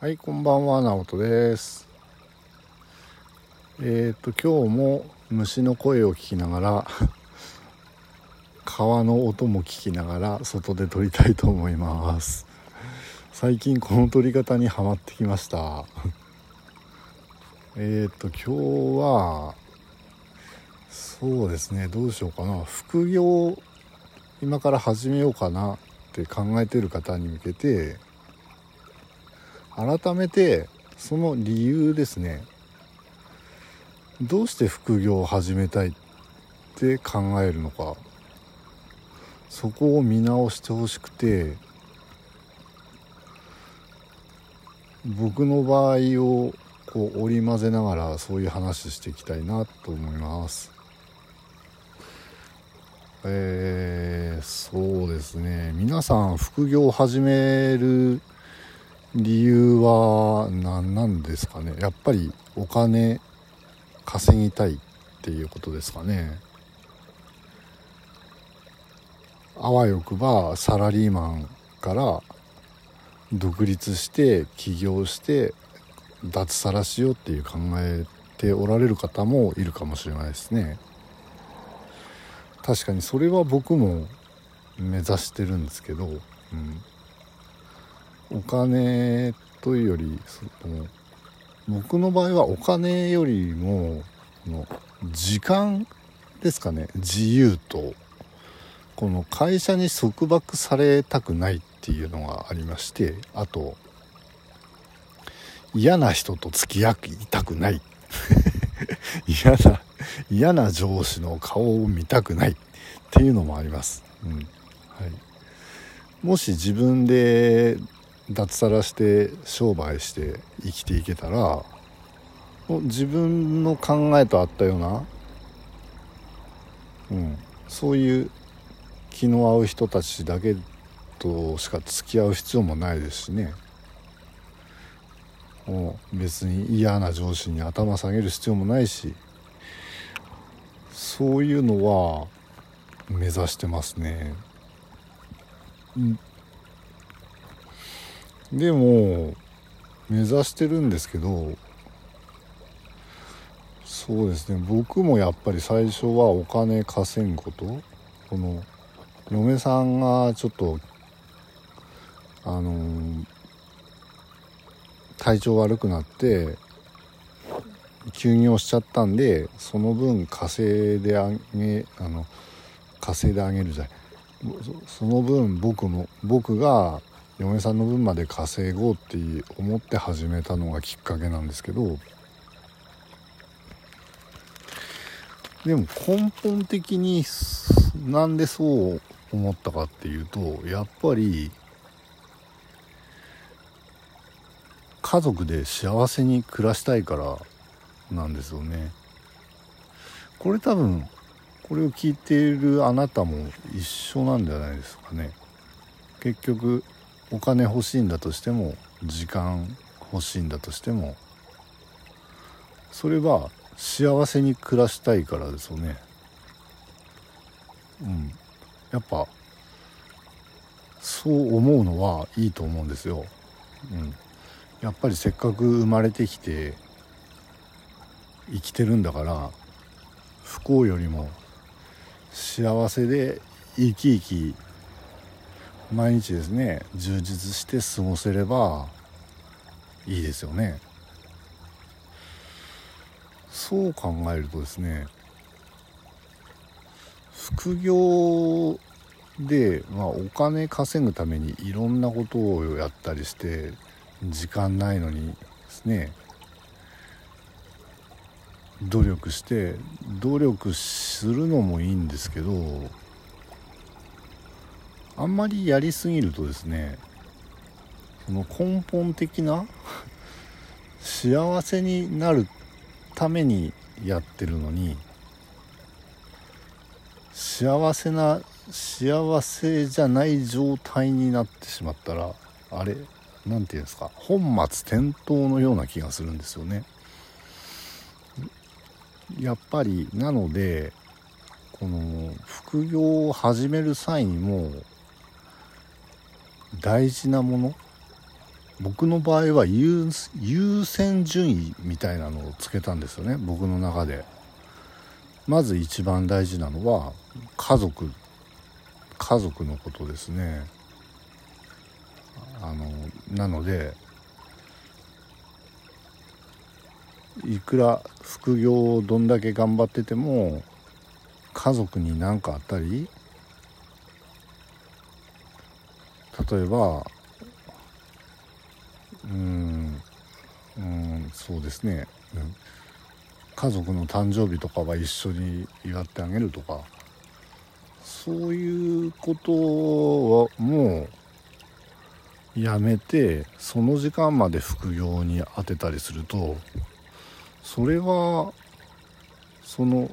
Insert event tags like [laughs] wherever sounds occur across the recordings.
はい、こんばんは、直人です。えっ、と、今日も虫の声を聞きながら、川の音も聞きながら、外で撮りたいと思います。最近この撮り方にはまってきました。えっと、今日は、そうですね、どうしようかな。副業、今から始めようかなって考えてる方に向けて、改めてその理由ですね。どうして副業を始めたいって考えるのか。そこを見直してほしくて。僕の場合をこう織り交ぜながらそういう話していきたいなと思います。えー、そうですね。皆さん副業を始める理由は何なんですかね？やっぱりお金稼ぎたいっていうことですかね？あわよくばサラリーマンから独立して起業して脱サラしようっていう考えておられる方もいるかもしれないですね。確かにそれは僕も目指してるんですけど、うん、お金というよりその僕の場合はお金よりもの時間ですかね。自由と。この会社に束縛されたくないっていうのがありましてあと嫌な人と付き合いたくない。[laughs] 嫌な嫌な上司の顔を見たくないっていうのもあります、うん。はい、もし自分で脱サラして商売して生きていけたら自分の考えと合ったような、うん、そういう気の合う人たちだけとしか付き合う必要もないですしねもう別に嫌な上司に頭下げる必要もないしそういうのは目指してますね。でも目指してるんですけどそうですね。僕もやっぱり最初はお金稼ぐこと。この嫁さんがちょっとあのー体調悪くなって休業しちゃったんでその分稼いであげあの稼いであげるじゃない。その分僕も僕が嫁さんの分まで稼ごうって思って始めたのがきっかけなんですけどでも根本的になんでそう思ったかっていうとやっぱり家族で幸せに暮らしたいからなんですよね。これ多分これを聞いているあなたも一緒なんじゃないですかね。結局お金欲しいんだとしても時間欲しいんだとしてもそれは幸せに暮らしたいからですよね。うん。やっぱそう思うのはいいと思うんですよ、うん、やっぱりせっかく生まれてきて生きてるんだから不幸よりも幸せで生き生き毎日ですね充実して過ごせればいいですよね。そう考えるとですね副業で、まあ、お金稼ぐためにいろんなことをやったりして時間ないのにですね努力して努力するのもいいんですけどあんまりやりすぎるとですねその根本的な [laughs] 幸せになるためにやってるのに幸せな幸せじゃない状態になってしまったらあれ何て言うんですか本末転倒のような気がするんですよね。やっぱりなのでこの副業を始める際にも大事なもの？僕の場合は優先順位みたいなのをつけたんですよね僕の中で。まず一番大事なのは家族家族のことですね。あのなのでいくら副業をどんだけ頑張ってても家族に何かあったり例えばうんうんそうですね、うん、家族の誕生日とかは一緒に祝ってあげるとかそういうことはもうやめてその時間まで副業に当てたりするとそれはその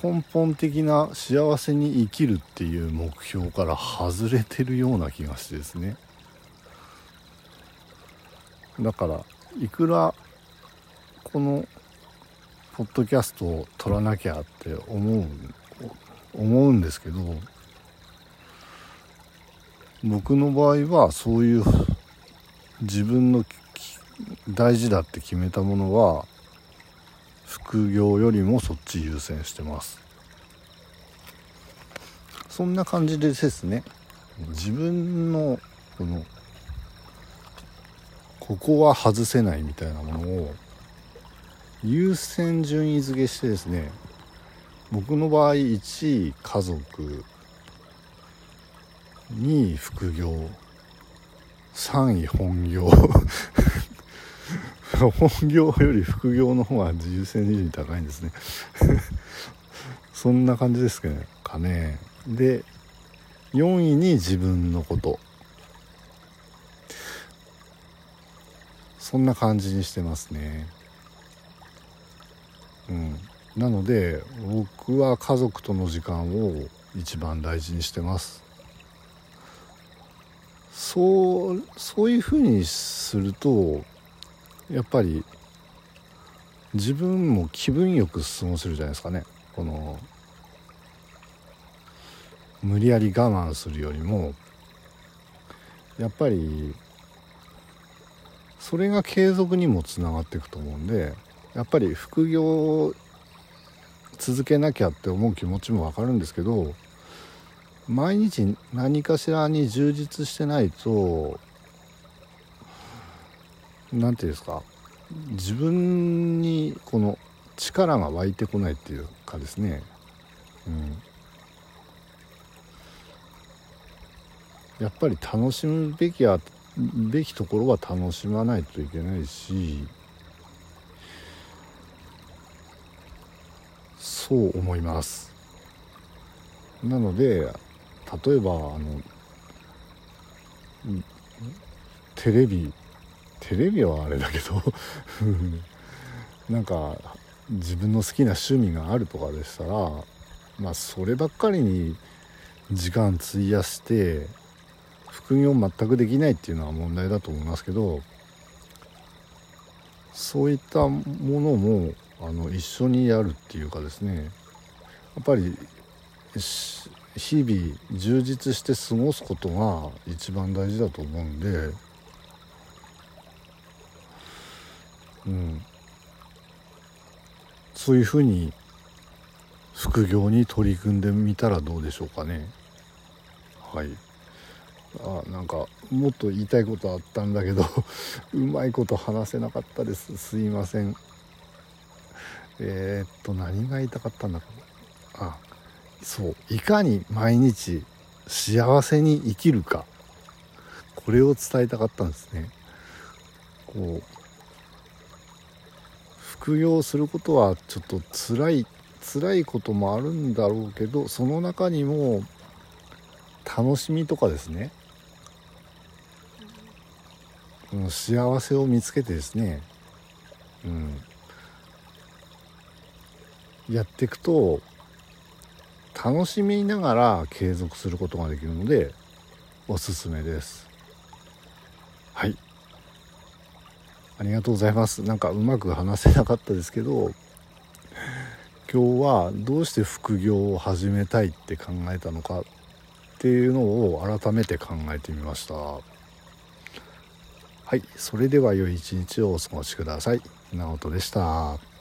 根本的な幸せに生きるっていう目標から外れてるような気がしてですね。だからいくらこのポッドキャストを撮らなきゃって思う思うんですけど僕の場合はそういう自分の大事だって決めたものは副業よりもそっち優先してます。そんな感じでですね自分のこのここは外せないみたいなものを優先順位付けしてですね僕の場合1位家族2位副業3位本業 [laughs] 本業より副業の方が優先順位高いんですね。[laughs] そんな感じですかね。で4位に自分のこと。そんな感じにしてますね。うん。なので僕は家族との時間を一番大事にしてます。そうそういうふうにするとやっぱり自分も気分よく過ごせるじゃないですかね。この無理やり我慢するよりもやっぱりそれが継続にもつながっていくと思うんでやっぱり副業を続けなきゃって思う気持ちも分かるんですけど毎日何かしらに充実してないと何て言うんですか自分にこの力が湧いてこないっていうかですね、うん、やっぱり楽しむべきはべきところは楽しまないといけないしそう思います。なので例えばあのテレビテレビはあれだけどなんか自分の好きな趣味があるとかでしたらまあそればっかりに時間費やして副業全くできないっていうのは問題だと思いますけどそういったものもあの一緒にやるっていうかですねやっぱり日々充実して過ごすことが一番大事だと思うんでうん、そういうふうに副業に取り組んでみたらどうでしょうかね。はい。あなんかもっと言いたいことあったんだけど [laughs] うまいこと話せなかったです。すいません。えー、っと何が言いたかったんだかあそう。いかに毎日幸せに生きるか。これを伝えたかったんですね。こう副業することはちょっと辛い辛いこともあるんだろうけどその中にも楽しみとかですね。幸せを見つけてですね、うん、やっていくと楽しみながら継続することができるのでおすすめですはいありがとうございます。なんかうまく話せなかったですけど今日はどうして副業を始めたいって考えたのかっていうのを改めて考えてみました。はいそれでは良い一日をお過ごしください。直人でした。